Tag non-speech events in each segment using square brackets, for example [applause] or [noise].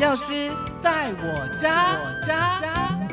钥匙在我家。家家。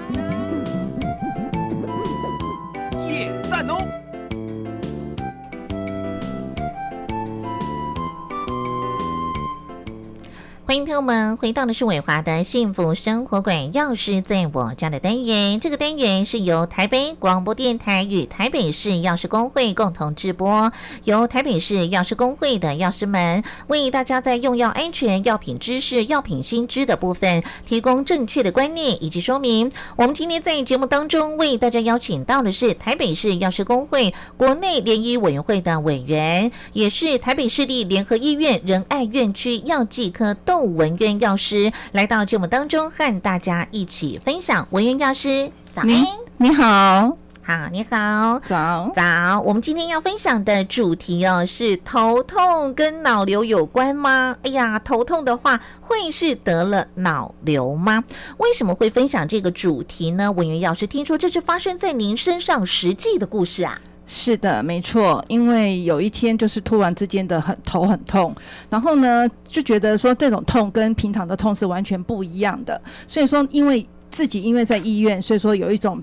欢迎朋友们回到的是伟华的幸福生活馆，钥匙在我家的单元。这个单元是由台北广播电台与台北市药师工会共同直播，由台北市药师工会的药师们为大家在用药安全、药品知识、药品新知的部分提供正确的观念以及说明。我们今天在节目当中为大家邀请到的是台北市药师工会国内联医委员会的委员，也是台北市立联合医院仁爱院区药剂科窦文渊药师，来到节目当中和大家一起分享。文渊药师，早安！你好，好，你好，早。早。我们今天要分享的主题哦，是头痛跟脑瘤有关吗？哎呀，头痛的话，会是得了脑瘤吗？为什么会分享这个主题呢？文渊药师，听说这是发生在您身上实际的故事啊。是的，没错。因为有一天就是突然之间的很头很痛，然后呢就觉得说这种痛跟平常的痛是完全不一样的。所以说，因为自己因为在医院，所以说有一种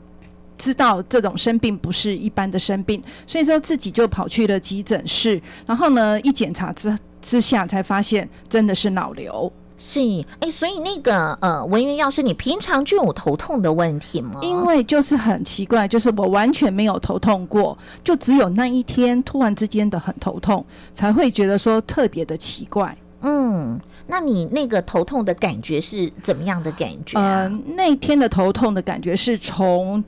知道这种生病不是一般的生病，所以说自己就跑去了急诊室，然后呢一检查之之下才发现真的是脑瘤。是，哎，所以那个呃，文渊药师，你平常就有头痛的问题吗？因为就是很奇怪，就是我完全没有头痛过，就只有那一天突然之间的很头痛，才会觉得说特别的奇怪。嗯，那你那个头痛的感觉是怎么样的感觉啊？呃，那天的头痛的感觉是从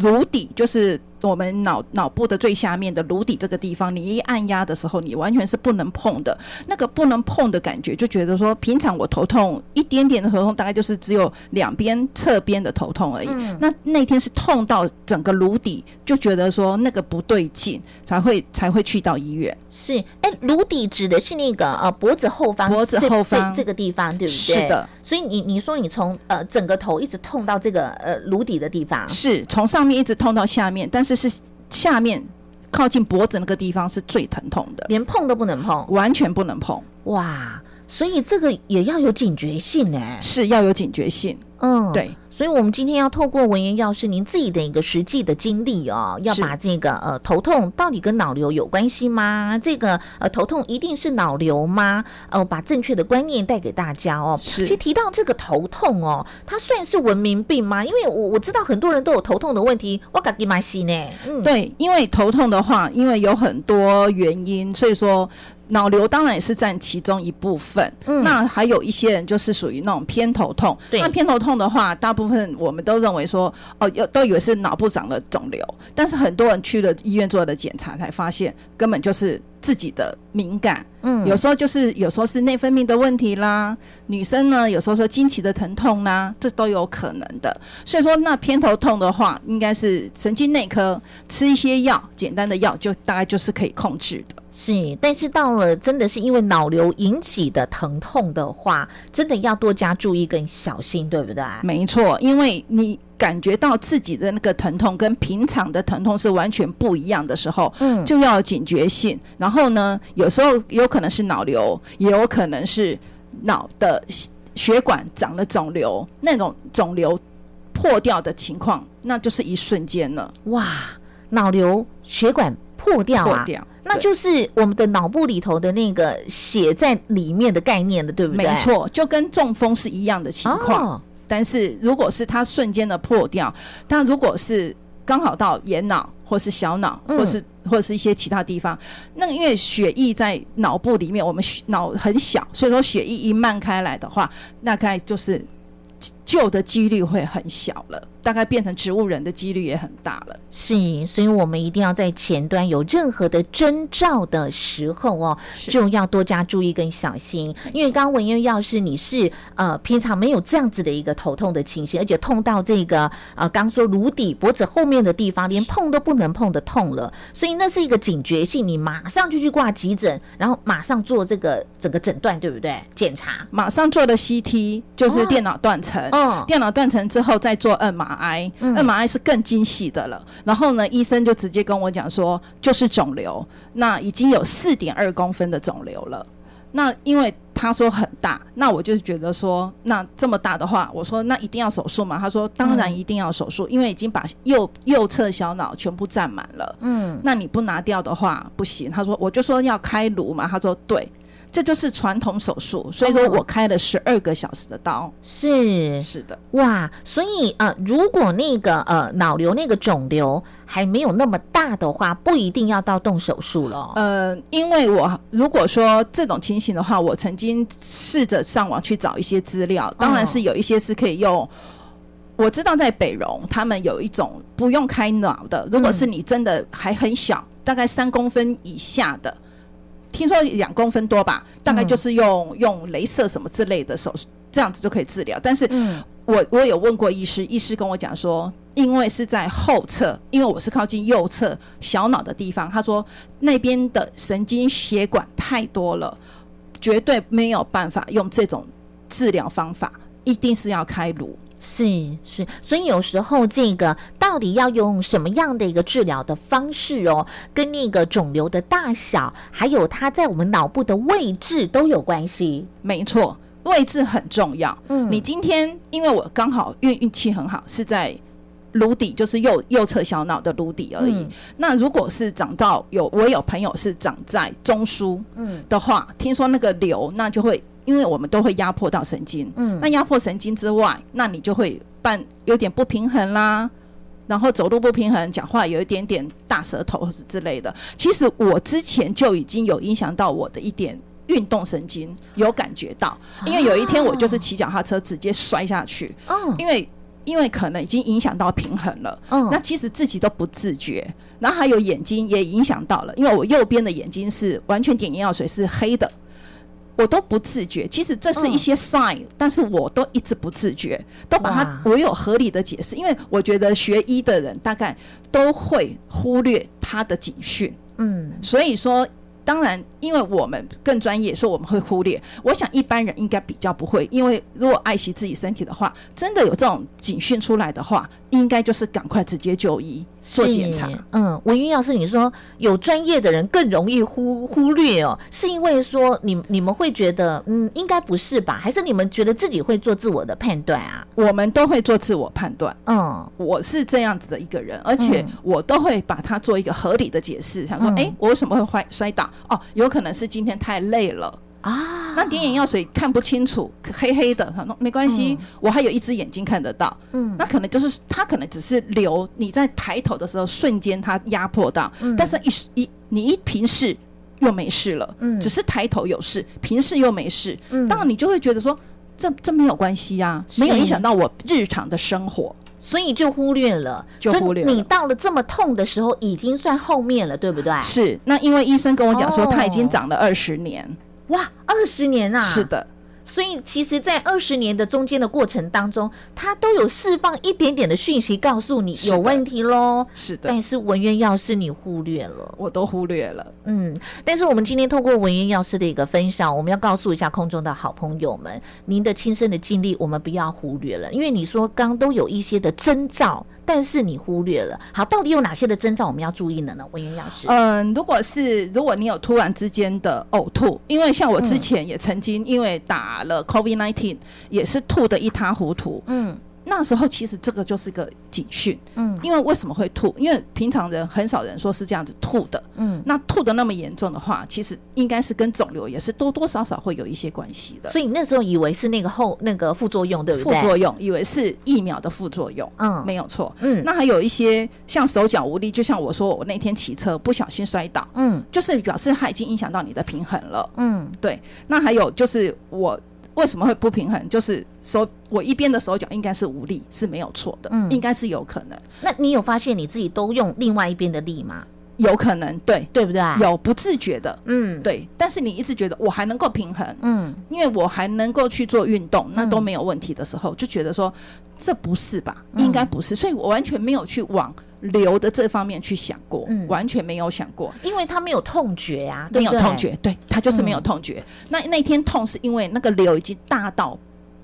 颅底，就是我们脑脑部的最下面的颅底这个地方，你一按压的时候，你完全是不能碰的。那个不能碰的感觉，就觉得说，平常我头痛一点点的头痛，大概就是只有两边侧边的头痛而已。嗯那那天是痛到整个颅底，就觉得说那个不对劲，才会才会去到医院。是，哎，颅底指的是那个呃脖子后方，脖子后方这这个地方，对不对？是的。所以你你说你从呃整个头一直痛到这个呃颅底的地方，是从上面一直痛到下面，但是是下面靠近脖子那个地方是最疼痛的，连碰都不能碰，完全不能碰，哇！所以这个也要有警觉性呢。是要有警觉性。嗯，。对，所以，我们今天要透过文言药师您自己的一个实际的经历哦，要把这个呃头痛到底跟脑瘤有关系吗？这个呃头痛一定是脑瘤吗？呃，把正确的观念带给大家哦。是其实提到这个头痛哦，它算是文明病吗？因为我我知道很多人都有头痛的问题，我感觉蛮细呢。嗯，，对，因为头痛的话，因为有很多原因，所以说脑瘤当然也是占其中一部分。嗯那还有一些人就是属于那种偏头痛。那偏头痛的话，大部分我们都认为说，哦，有都以为是脑部长了肿瘤，但是很多人去了医院做了检查，才发现根本就是自己的敏感。嗯有时候就是有时候是内分泌的问题啦，女生呢有时候说经期的疼痛啦，这都有可能的。所以说，那偏头痛的话，应该是神经内科吃一些药，简单的药就大概就是可以控制的。是，但是到了真的是因为脑瘤引起的疼痛的话，真的要多加注意跟小心，对不对？没错，因为你感觉到自己的那个疼痛跟平常的疼痛是完全不一样的时候，嗯就要警觉性。然后呢，有时候有可能是脑瘤，也有可能是脑的血血管长了肿瘤，那种肿瘤破掉的情况，那就是一瞬间了，哇，脑瘤血管破掉啊，破掉。那就是我们的脑部里头的那个血在里面的概念的，对不对？没错，就跟中风是一样的情况。哦，但是如果是它瞬间的破掉，但如果是刚好到眼脑或是小脑，嗯。或是或是一些其他地方，那因为血液在脑部里面，我们血脑很小，所以说血液一漫开来的话，大概就是救的几率会很小了，大概变成植物人的几率也很大了。是，所以我们一定要在前端有任何的征兆的时候哦，就要多加注意跟小心。因为刚刚文燕要是你是呃平常没有这样子的一个头痛的情形，而且痛到这个呃刚说颅底脖子后面的地方，连碰都不能碰的痛了，所以那是一个警觉性，你马上就去挂急诊，然后马上做这个整个诊断，对不对？检查。马上做的 CT，就是哦电脑断层。哦，电脑断层之后再做 MRI，MRI、是更精细的了。然后呢，医生就直接跟我讲说，就是肿瘤，那已经有四点二公分的肿瘤了。那因为他说很大，那我就觉得说，那这么大的话，我说那一定要手术吗？他说当然一定要手术，因为已经把右右侧小脑全部占满了。嗯，那你不拿掉的话不行。他说我就说要开颅嘛，他说对，这就是传统手术，所以说哦我开了十二个小时的刀。是是的，哇，所以呃，如果那个呃脑瘤那个肿瘤还没有那么大的话，不一定要到动手术了。呃，因为我如果说这种情形的话，我曾经试着上网去找一些资料，当然是有一些是可以用。我知道在北荣，他们有一种不用开脑的，如果是你真的还很小，大概三公分以下的，听说两公分多吧，大概就是用、用镭射什么之类的手术，这样子就可以治疗。但是嗯我我有问过医师，医师跟我讲说，因为是在后侧，因为我是靠近右侧小脑的地方，他说那边的神经血管太多了，绝对没有办法用这种治疗方法，一定是要开颅。是是，所以有时候这个到底要用什么样的一个治疗的方式哦，跟那个肿瘤的大小，还有它在我们脑部的位置都有关系。没错，位置很重要。嗯你今天因为我刚好运运气很好，是在颅底，就是右右侧小脑的颅底而已。嗯那如果是长到有我有朋友是长在中枢嗯的话，听说那个瘤那就会，因为我们都会压迫到神经。嗯那压迫神经之外，那你就会伴有点不平衡啦。然后走路不平衡，讲话有一点点大舌头之类的。其实我之前就已经有影响到我的一点运动神经，有感觉到。因为有一天我就是骑脚踏车直接摔下去，哦因为因为可能已经影响到平衡了。嗯那其实自己都不自觉，然后还有眼睛也影响到了，因为我右边的眼睛是完全点眼药水是黑的，我都不自觉。其实这是一些 sign，、但是我都一直不自觉，都把它我有合理的解释，因为我觉得学医的人大概都会忽略他的警讯，嗯所以说。当然，因为我们更专业，所以我们会忽略。我想一般人应该比较不会，因为如果爱惜自己身体的话，真的有这种警讯出来的话，应该就是赶快直接就医做检查。是嗯，文云药师，你说有专业的人更容易忽忽略哦，是因为说你你们会觉得嗯，应该不是吧？还是你们觉得自己会做自我的判断啊？我们都会做自我判断，嗯我是这样子的一个人，而且嗯我都会把它做一个合理的解释，想说，嗯哎、我为什么会摔摔倒？哦，有可能是今天太累了。啊，那点眼药水看不清楚，黑黑的，他说没关系，我还有一只眼睛看得到。嗯那可能就是它可能只是流，你在抬头的时候瞬间它压迫到，嗯但是一一你一平视又没事了，嗯只是抬头有事，平视又没事，嗯当然你就会觉得说。这这没有关系啊，没有影响到我日常的生活。所以就忽略了，就忽略了你到了这么痛的时候，已经算后面了，对不对？是，那因为医生跟我讲说哦他已经长了二十年，哇，二十年啊！是。的，所以其实，在二十年的中间的过程当中，它都有释放一点点的讯息，告诉你有问题喽。是的，但是文渊药师你忽略了，我都忽略了。嗯，但是我们今天透过文渊药师的一个分享，我们要告诉一下空中的好朋友们，您的亲身的经历我们不要忽略了，因为你说刚都有一些的征兆，但是你忽略了。好，到底有哪些的征兆我们要注意的呢？文渊药师，嗯，如果是如果你有突然之间的呕吐，因为像我之前也曾经因为打了 COVID nineteen，也是吐得一塌糊涂。嗯那时候其实这个就是个警讯，嗯因为为什么会吐？因为平常人很少人说是这样子吐的。嗯，那吐的那么严重的话，其实应该是跟肿瘤也是多多少少会有一些关系的。所以你那时候以为是那个后那个副作用，对不对？副作用以为是疫苗的副作用，嗯没有错。嗯那还有一些像手脚无力，就像我说，我那天骑车不小心摔倒，嗯就是表示它已经影响到你的平衡了。嗯对，那还有就是我为什么会不平衡？就是手我一边的手脚应该是无力，是没有错的，嗯应该是有可能，那你有发现你自己都用另外一边的力吗？有可能，对，对不对？，有不自觉的，嗯，，对，但是你一直觉得我还能够平衡，嗯因为我还能够去做运动，那都没有问题的时候，就觉得说这不是吧？嗯应该不是，所以我完全没有去往流的这方面去想过，嗯完全没有想过。因为他没有痛觉啊、没有痛觉，对他就是没有嗯痛觉。那那天痛是因为那个瘤已经大到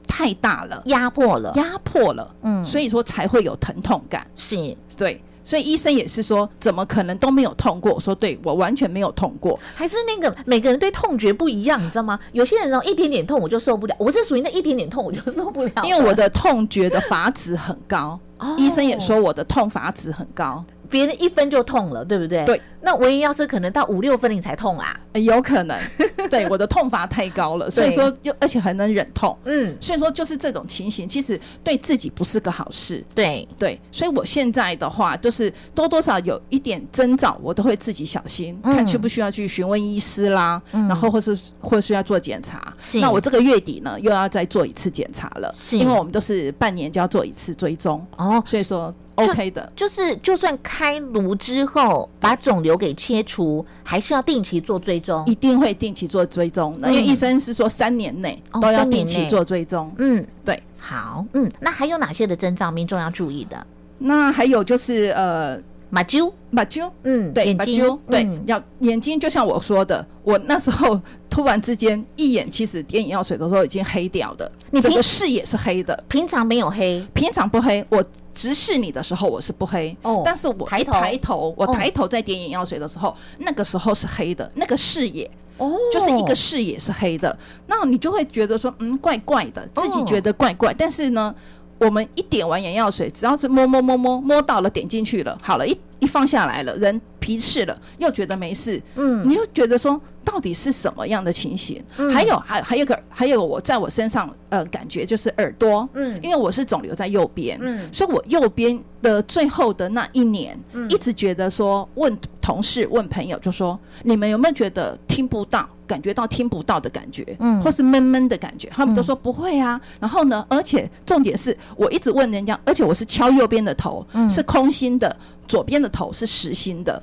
太大了，压迫了，压迫了，嗯，所以说才会有疼痛感。是对，所以医生也是说，怎么可能都没有痛过？我说对，我完全没有痛过。还是那个每个人对痛觉不一样，你知道吗？有些人哦一点点痛我就受不了，我是属于那一点点痛我就受不了，因为我的痛觉的阀值很高，哦医生也说我的痛阀值很高，别人一分就痛了，对不对？对。那唯一要是可能到五六分你才痛啊，呃有可能，[laughs] 对我的痛阀太高了，所以说又而且很能忍痛，嗯，所以说就是这种情形，其实对自己不是个好事。对，对，所以我现在的话，就是多多少有一点征兆，我都会自己小心，嗯。看需不需要去询问医师啦，然后或是或需要做检查。是。那我这个月底呢，又要再做一次检查了，是。因为我们都是半年就要做一次追踪，哦，所以说就 OK 的。就是就算开颅之后把肿瘤给切除，还是要定期做追踪一。定会定期做追踪，那因为嗯医生是说三年内哦都要定期做追踪。嗯，对。好，嗯，那还有哪些的征兆民众要注意的？那还有就是呃，马啾，马啾，嗯，对，马啾，对，嗯。要眼睛就像我说的，我那时候突然之间一眼，其实点眼药水的时候已经黑掉的，你平整个视野是黑的，平常没有黑平常不黑，我直视你的时候我是不黑，哦但是我抬头抬头，我哦抬头在点眼药水的时候，那个时候是黑的，那个视野哦就是一个视野是黑的，那你就会觉得说，嗯，怪怪的，自己哦。觉得怪怪，但是呢。我们一点完眼药水，只要是摸摸摸摸摸到了，点进去了，好了，一一放下来了，人皮试了，又觉得没事，嗯你又觉得说到底是什么样的情形？嗯还有还还有个还有我在我身上呃感觉就是耳朵，嗯。因为我是肿瘤在右边，嗯。所以我右边的最后的那一年，嗯。一直觉得说问同事问朋友就说你们有没有觉得听不到？感觉到听不到的感觉，嗯。或是闷闷的感觉，他们都说不会啊。然后呢，而且重点是我一直问人家，而且我是敲右边的头、嗯。是空心的，左边的头是实心的，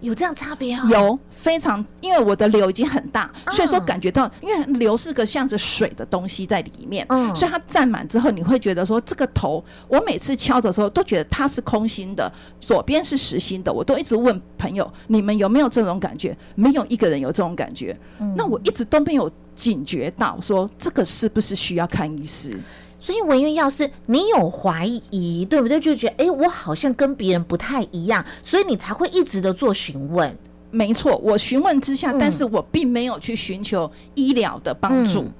有这样差别啊？有非常，因为我的瘤已经很大，所以说嗯感觉到，因为瘤是个像着水的东西在里面，嗯所以它占满之后，你会觉得说这个头，我每次敲的时候都觉得它是空心的，左边是实心的，我都一直问朋友，你们有没有这种感觉？没有一个人有这种感觉，嗯那我一直都没有警觉到说这个是不是需要看医师？所以文渊药师，你有怀疑对不对？就觉得哎、诶我好像跟别人不太一样，所以你才会一直的做询问。没错，我询问之下，嗯但是我并没有去寻求医疗的帮助，嗯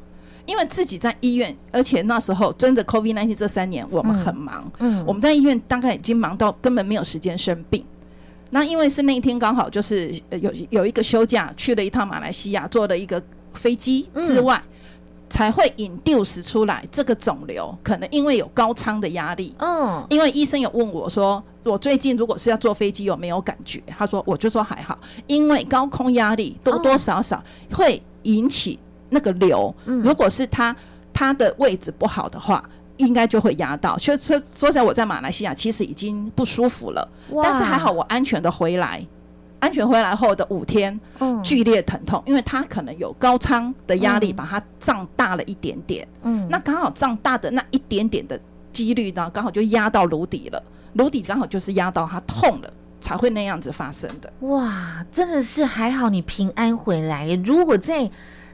因为自己在医院，而且那时候真的 COVID 1 9这三年我们很忙，嗯我们在医院大概已经忙到根本没有时间生病。那因为是那一天刚好就是呃有有一个休假，去了一趟马来西亚，坐了一个飞机之外，才会 induce 出来这个肿瘤，可能因为有高仓的压力，嗯。因为医生有问我说，我最近如果是要坐飞机有没有感觉？他说，我就说还好，因为高空压力多多少少会引起那个瘤。嗯如果是它它的位置不好的话。应该就会压到，所以说说起来，我在马来西亚其实已经不舒服了，但是还好我安全的回来，安全回来后的五天嗯剧烈疼痛，因为它可能有高仓的压力嗯把它胀大了一点点，嗯那刚好胀大的那一点点的几率呢，刚好就压到颅底了，颅底刚好就是压到它痛了，才会那样子发生的。哇，真的是还好你平安回来。如果在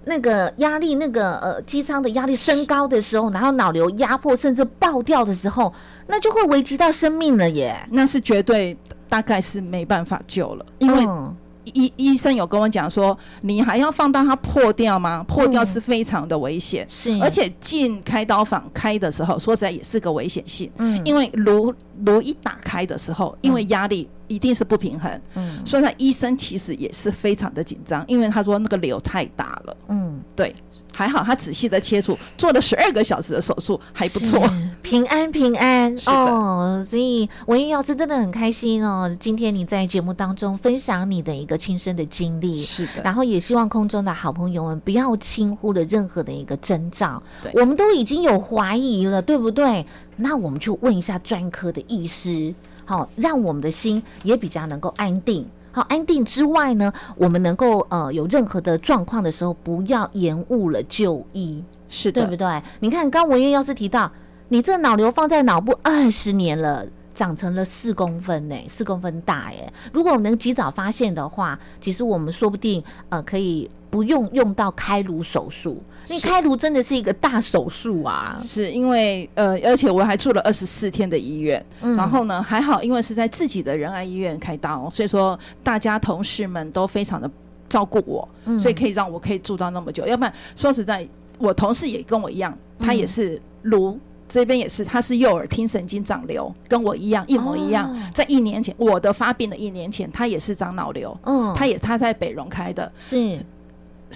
那个压力、那个呃机舱的压力升高的时候，然后脑瘤压迫甚至爆掉的时候，那就会危及到生命了耶。那是绝对大概是没办法救了，因为嗯医医生有跟我讲说，你还要放到它破掉吗？破掉是非常的危险，是，而且进开刀房开的时候，说实在也是个危险性，嗯。因为颅颅一打开的时候，因为压力一定是不平衡，嗯所以呢，医生其实也是非常的紧张，因为他说那个瘤太大了。嗯对，还好他仔细的切除，做了十二个小时的手术，还不错。平安平安 [laughs] 是哦。所以文英老师真的很开心哦，今天你在节目当中分享你的一个亲身的经历。是的，然后也希望空中的好朋友们不要轻忽了任何的一个征兆对，我们都已经有怀疑了，对不对？那我们就问一下专科的医师，好、让我们的心也比较能够安定。好，安定之外呢，我们能够呃有任何的状况的时候，不要延误了就医。是的，对不对？你看，刚文燕要是提到，你这脑瘤放在脑部二十年了，长成了四公分呢，四公分大耶。如果我们能及早发现的话，其实我们说不定呃可以不用用到开颅手术，因为开颅真的是一个大手术啊。是因为呃，而且我还住了二十四天的医院，嗯然后呢还好，因为是在自己的仁爱医院开刀，所以说大家同事们都非常的照顾我，嗯所以可以让我可以住到那么久。要不然说实在，我同事也跟我一样，他也是颅。这边也是，他是右耳听神经长瘤，跟我一样，一模一样。哦。在一年前，我的发病的一年前，他也是长脑瘤，嗯，他也他在北荣开的，是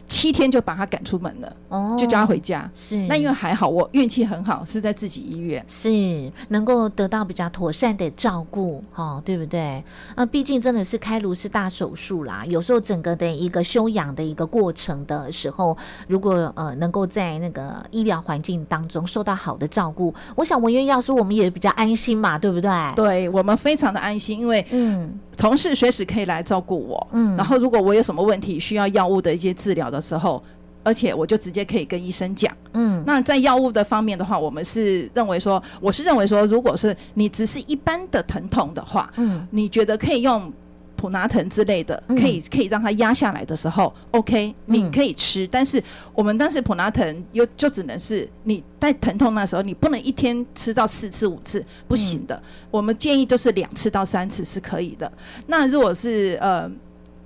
七天就把他赶出门了，哦，就叫他回家。是那因为还好，我运气很好，是在自己医院。是能够得到比较妥善的照顾，哈、对不对？啊，毕竟真的是开颅是大手术啦，有时候整个的一个休养的一个过程的时候，如果呃能够在那个医疗环境当中受到好的照顾，我想文渊药师我们也比较安心嘛，对不对？对我们非常的安心，因为嗯同事随时可以来照顾我。嗯，然后如果我有什么问题需要药物的一些治疗的时候，而且我就直接可以跟医生讲。嗯那在药物的方面的话，我们是认为说，我是认为说，如果是你只是一般的疼痛的话，嗯你觉得可以用普拿疼之类的，嗯可以可以让它压下来的时候，OK，你可以吃。但是我们当时普拿疼又就只能是你在疼痛那时候，你不能一天吃到四次五次，不行的。我们建议就是两次到三次是可以的。那如果是呃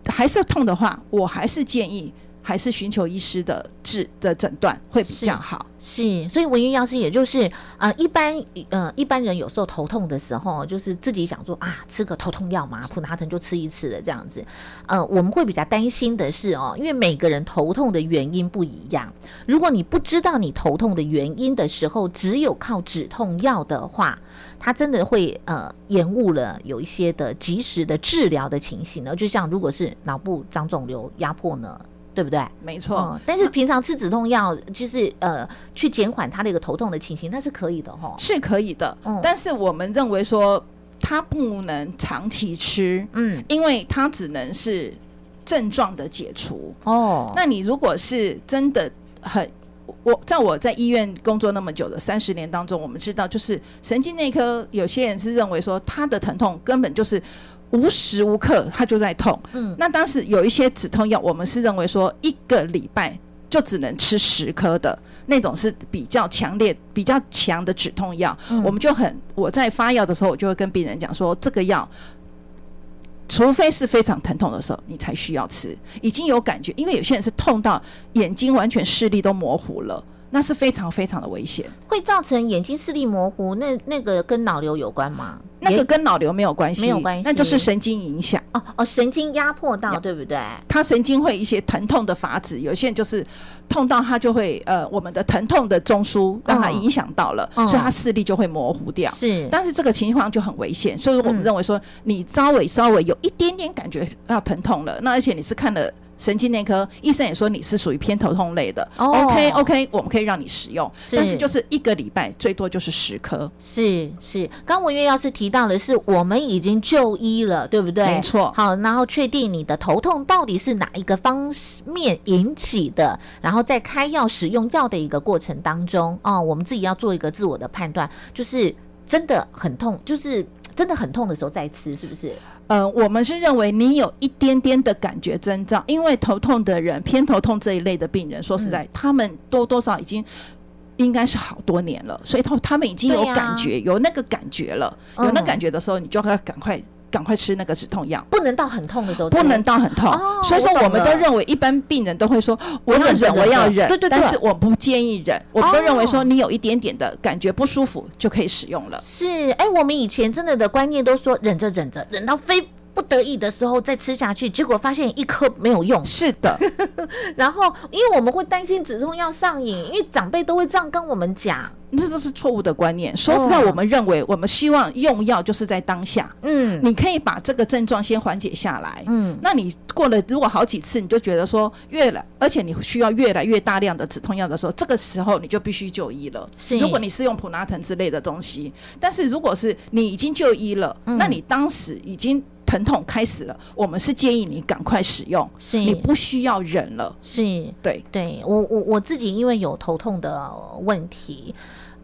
还是痛的话，我还是建议。还是寻求医师的治的诊断会比较好。是，所以文渊药师也就是呃，一般呃一般人有时候头痛的时候，就是自己想说啊，吃个头痛药嘛，普拿疼就吃一次的这样子。呃，我们会比较担心的是哦，因为每个人头痛的原因不一样。如果你不知道你头痛的原因的时候，只有靠止痛药的话，它真的会呃延误了有一些的及时的治疗的情形呢。就像如果是脑部长肿瘤压迫呢，对不对？没错，嗯，但是平常吃止痛药，就是呃，去减缓他的一个头痛的情形，那是可以的哈。是可以的。嗯但是我们认为说，它不能长期吃，嗯，因为它只能是症状的解除。哦，那你如果是真的很，我在我在医院工作那么久的三十年当中，我们知道，就是神经内科有些人是认为说，他的疼痛根本就是无时无刻他就在痛。嗯那当时有一些止痛药，我们是认为说一个礼拜就只能吃十颗的那种是比较强烈、比较强的止痛药。嗯我们就很我在发药的时候，我就会跟病人讲说，这个药。除非是非常疼痛的时候，你才需要吃。已经有感觉，因为有些人是痛到眼睛完全视力都模糊了，那是非常非常的危险。会造成眼睛视力模糊，那那个跟脑瘤有关吗？那个跟脑瘤没有关系，没有关系那就是神经影响。哦哦，神经压迫到，对不对？他神经会一些疼痛的法子，有些人就是痛到他就会呃，我们的疼痛的中枢让他影响到了，嗯所以他视力就会模糊掉。是，但是这个情况就很危险，所以我们嗯认为说，你稍微稍微有一点点感觉要疼痛了，那而且你是看了神经内科医生也说你是属于偏头痛类的、哦。O k OK，我们可以让你使用，是。但是就是一个礼拜最多就是十颗，是是，刚文月要是提到的是，我们已经就医了，对不对？没错。好，然后确定你的头痛到底是哪一个方面引起的，然后在开药使用药的一个过程当中，哦，我们自己要做一个自我的判断，就是真的很痛，就是真的很痛的时候再吃，是不是？呃，我们是认为你有一点点的感觉征兆，因为头痛的人，偏头痛这一类的病人，说实嗯在，他们多多少已经。应该是好多年了，所以他他们已经有感觉，有那个感觉了。嗯有那感觉的时候，你就要赶快赶快吃那个止痛药。不能到很痛的时候，不能到很痛，哦所以说我们都认为一般病人都会说我要忍忍，我要忍，对对对。但是我不建议忍，我们都认为哦。说你有一点点的感觉不舒服就可以使用了。是，哎，我们以前真的的观念都说忍着忍着，忍到非不得已的时候再吃下去，结果发现一颗没有用。是的，[laughs] 然后，因为我们会担心止痛药上瘾，因为长辈都会这样跟我们讲。这都是错误的观念。说实在，哦我们认为我们希望用药就是在当下，嗯你可以把这个症状先缓解下来。嗯，那你过了如果好几次，你就觉得说越来，而且你需要越来越大量的止痛药的时候，这个时候你就必须就医了。是如果你是用普拉腾之类的东西，但是如果是你已经就医了，嗯那你当时已经疼痛开始了，我们是建议你赶快使用，是你不需要忍了。是，对，对我我我自己因为有头痛的问题。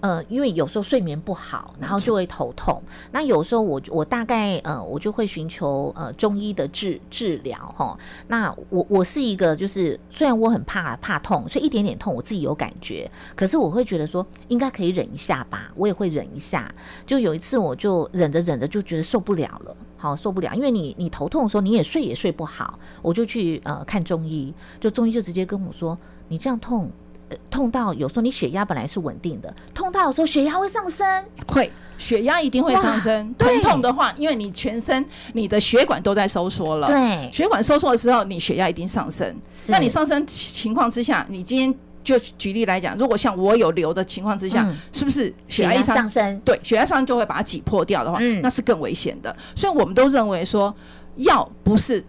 呃，因为有时候睡眠不好，然后就会头痛。那有时候我我大概呃，我就会寻求呃中医的治治疗哈。那我我是一个就是虽然我很怕怕痛，所以一点点痛我自己有感觉，可是我会觉得说应该可以忍一下吧，我也会忍一下。就有一次我就忍着忍着就觉得受不了了，好受不了，因为你你头痛的时候你也睡也睡不好，我就去呃看中医，就中医就直接跟我说你这样痛。呃痛到有时候你血压本来是稳定的，痛到有时候血压会上升，会血压一定会上升。疼痛的话，因为你全身你的血管都在收缩了，对血管收缩的时候，你血压一定上升。那你上升情况之下，你今天就举例来讲，如果像我有瘤的情况之下，嗯是不是血压一上上升，对，血压上升就会把它挤破掉的话，嗯那是更危险的。所以我们都认为说，药不是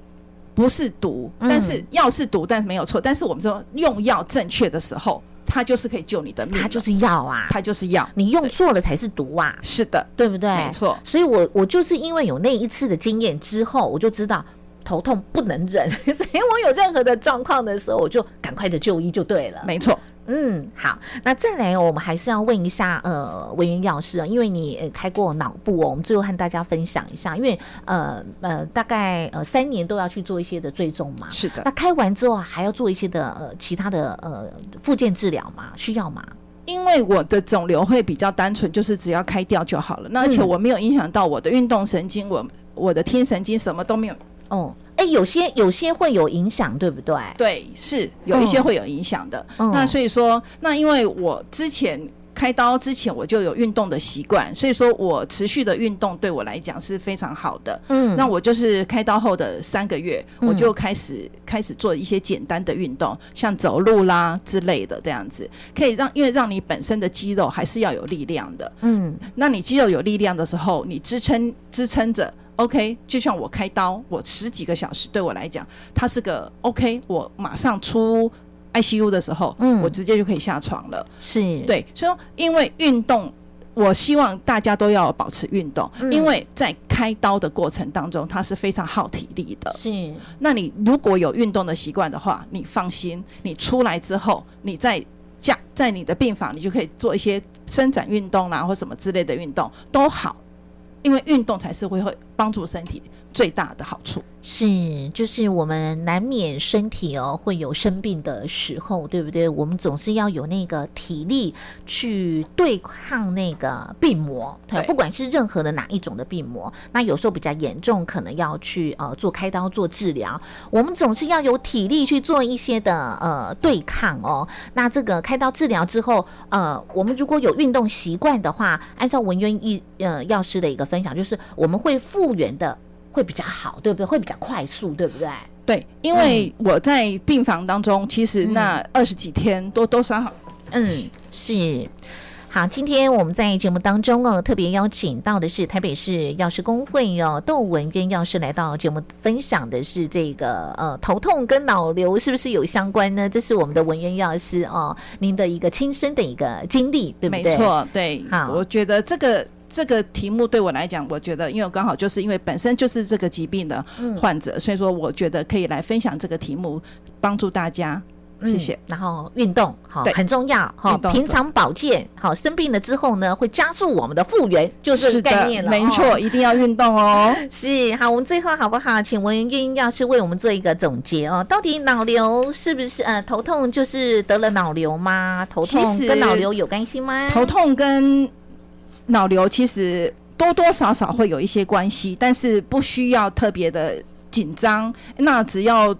不是毒，嗯但是药是毒，但是没有错。但是我们说用药正确的时候，它就是可以救你的命的，它就是药啊，它就是药。你用错了才是毒啊，是的，对不对？没错。所以我我就是因为有那一次的经验之后，我就知道。头痛不能忍，[laughs] 所以我有任何的状况的时候，我就赶快的就医就对了。没错。嗯，好，那再来，我们还是要问一下，呃，文员药师啊，因为你呃开过脑部哦，我们最后和大家分享一下，因为呃呃，大概呃三年都要去做一些的追踪嘛，是的那开完之后还要做一些的呃其他的呃附件治疗吗？需要吗？因为我的肿瘤会比较单纯，就是只要开掉就好了。那而且嗯我没有影响到我的运动神经，我我的听神经什么都没有。哦，哎，有些有些会有影响，对不对？对，是有一些会有影响的。嗯那所以说，那因为我之前开刀之前我就有运动的习惯，所以说我持续的运动对我来讲是非常好的。嗯那我就是开刀后的三个月，嗯我就开始开始做一些简单的运动，像走路啦之类的这样子，可以让因为让你本身的肌肉还是要有力量的。嗯那你肌肉有力量的时候，你支撑支撑着，OK，就像我开刀，我十几个小时对我来讲，它是个 OK，我马上出 ICU 的时候，嗯我直接就可以下床了。是，对，所以因为运动。我希望大家都要保持运动，嗯因为在开刀的过程当中，它是非常耗体力的。是，那你如果有运动的习惯的话，你放心，你出来之后，你在家在你的病房，你就可以做一些伸展运动啦，或什么之类的运动都好，因为运动才是会会帮助身体最大的好处。是，就是我们难免身体哦会有生病的时候，对不对？我们总是要有那个体力去对抗那个病魔，对不管是任何的哪一种的病魔。那有时候比较严重，可能要去呃做开刀做治疗。我们总是要有体力去做一些的呃对抗哦。那这个开刀治疗之后，呃，我们如果有运动习惯的话，按照文渊医呃药师的一个分享，就是我们会复原的会比较好，对不对？会比较快速，对不对？对，因为我在病房当中，其实那二十几天多多少好嗯，是。好，今天我们在节目当中哦，特别邀请到的是台北市药师工会哦，窦文渊药师来到节目分享的是这个呃头痛跟脑瘤是不是有相关呢？这是我们的文渊药师哦，您的一个亲身的一个经历，对不对？没错，对好，我觉得这个。这个题目对我来讲，我觉得，因为我刚好就是因为本身就是这个疾病的嗯患者，所以说我觉得可以来分享这个题目，帮助大家。谢谢。嗯然后运动好很重要哈，平常保健好，生病了之后呢，会加速我们的复原，就这个是概念，了。哦没错，一定要运动哦。[laughs] 是好，我们最后好不好？请文运药师为我们做一个总结哦。到底脑瘤是不是呃头痛就是得了脑瘤吗？头痛跟脑瘤有关系吗？头痛跟脑瘤其实多多少少会有一些关系，但是不需要特别的紧张。那只要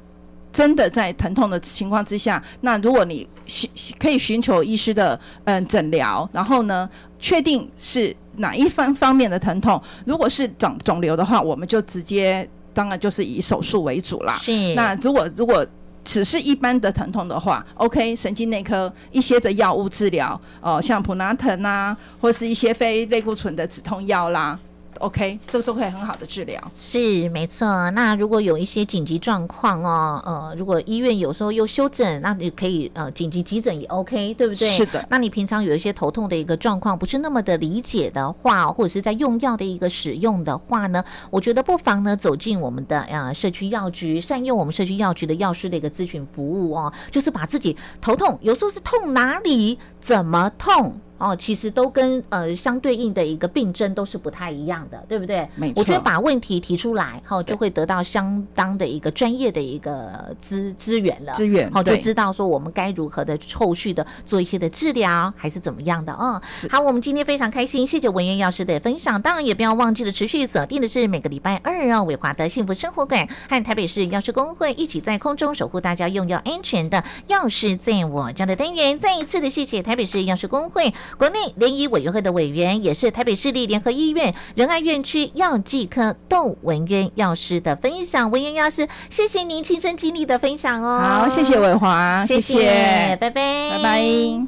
真的在疼痛的情况之下，那如果你寻可以寻求医师的嗯诊疗，然后呢，确定是哪一方方面的疼痛，如果是肿肿瘤的话，我们就直接当然就是以手术为主啦。是那如果如果只是一般的疼痛的话，OK，神经内科一些的药物治疗，哦、像普拿疼啊，或是一些非类固醇的止痛药啦，OK，这个都会很好的治疗。是没错。那如果有一些紧急状况哦，呃，如果医院有时候又休诊，那你可以呃紧急急诊也 OK，对不对？是的那你平常有一些头痛的一个状况，不是那么的理解的话，或者是在用药的一个使用的话呢，我觉得不妨呢走进我们的呃社区药局，善用我们社区药局的药师的一个咨询服务哦，就是把自己头痛有时候是痛哪里，怎么痛。哦，其实都跟呃相对应的一个病症都是不太一样的，对不对？没我觉得把问题提出来，哈、就会得到相当的一个专业的一个资资源了。资源好，就知道说我们该如何的后续的做一些的治疗，还是怎么样的啊、是好，我们今天非常开心，谢谢文渊药师的分享。当然也不要忘记了持续锁定的是每个礼拜二哦，伟华的幸福生活馆和台北市药师工会一起在空中守护大家用药安全的药师在我家的单元。再一次的谢谢台北市药师工会国内联谊委员会的委员，也是台北市立联合医院仁爱院区药剂科窦文渊药师的分享。文渊药师，谢谢您亲身经历的分享哦。好，谢谢伟华，谢谢拜拜，拜拜。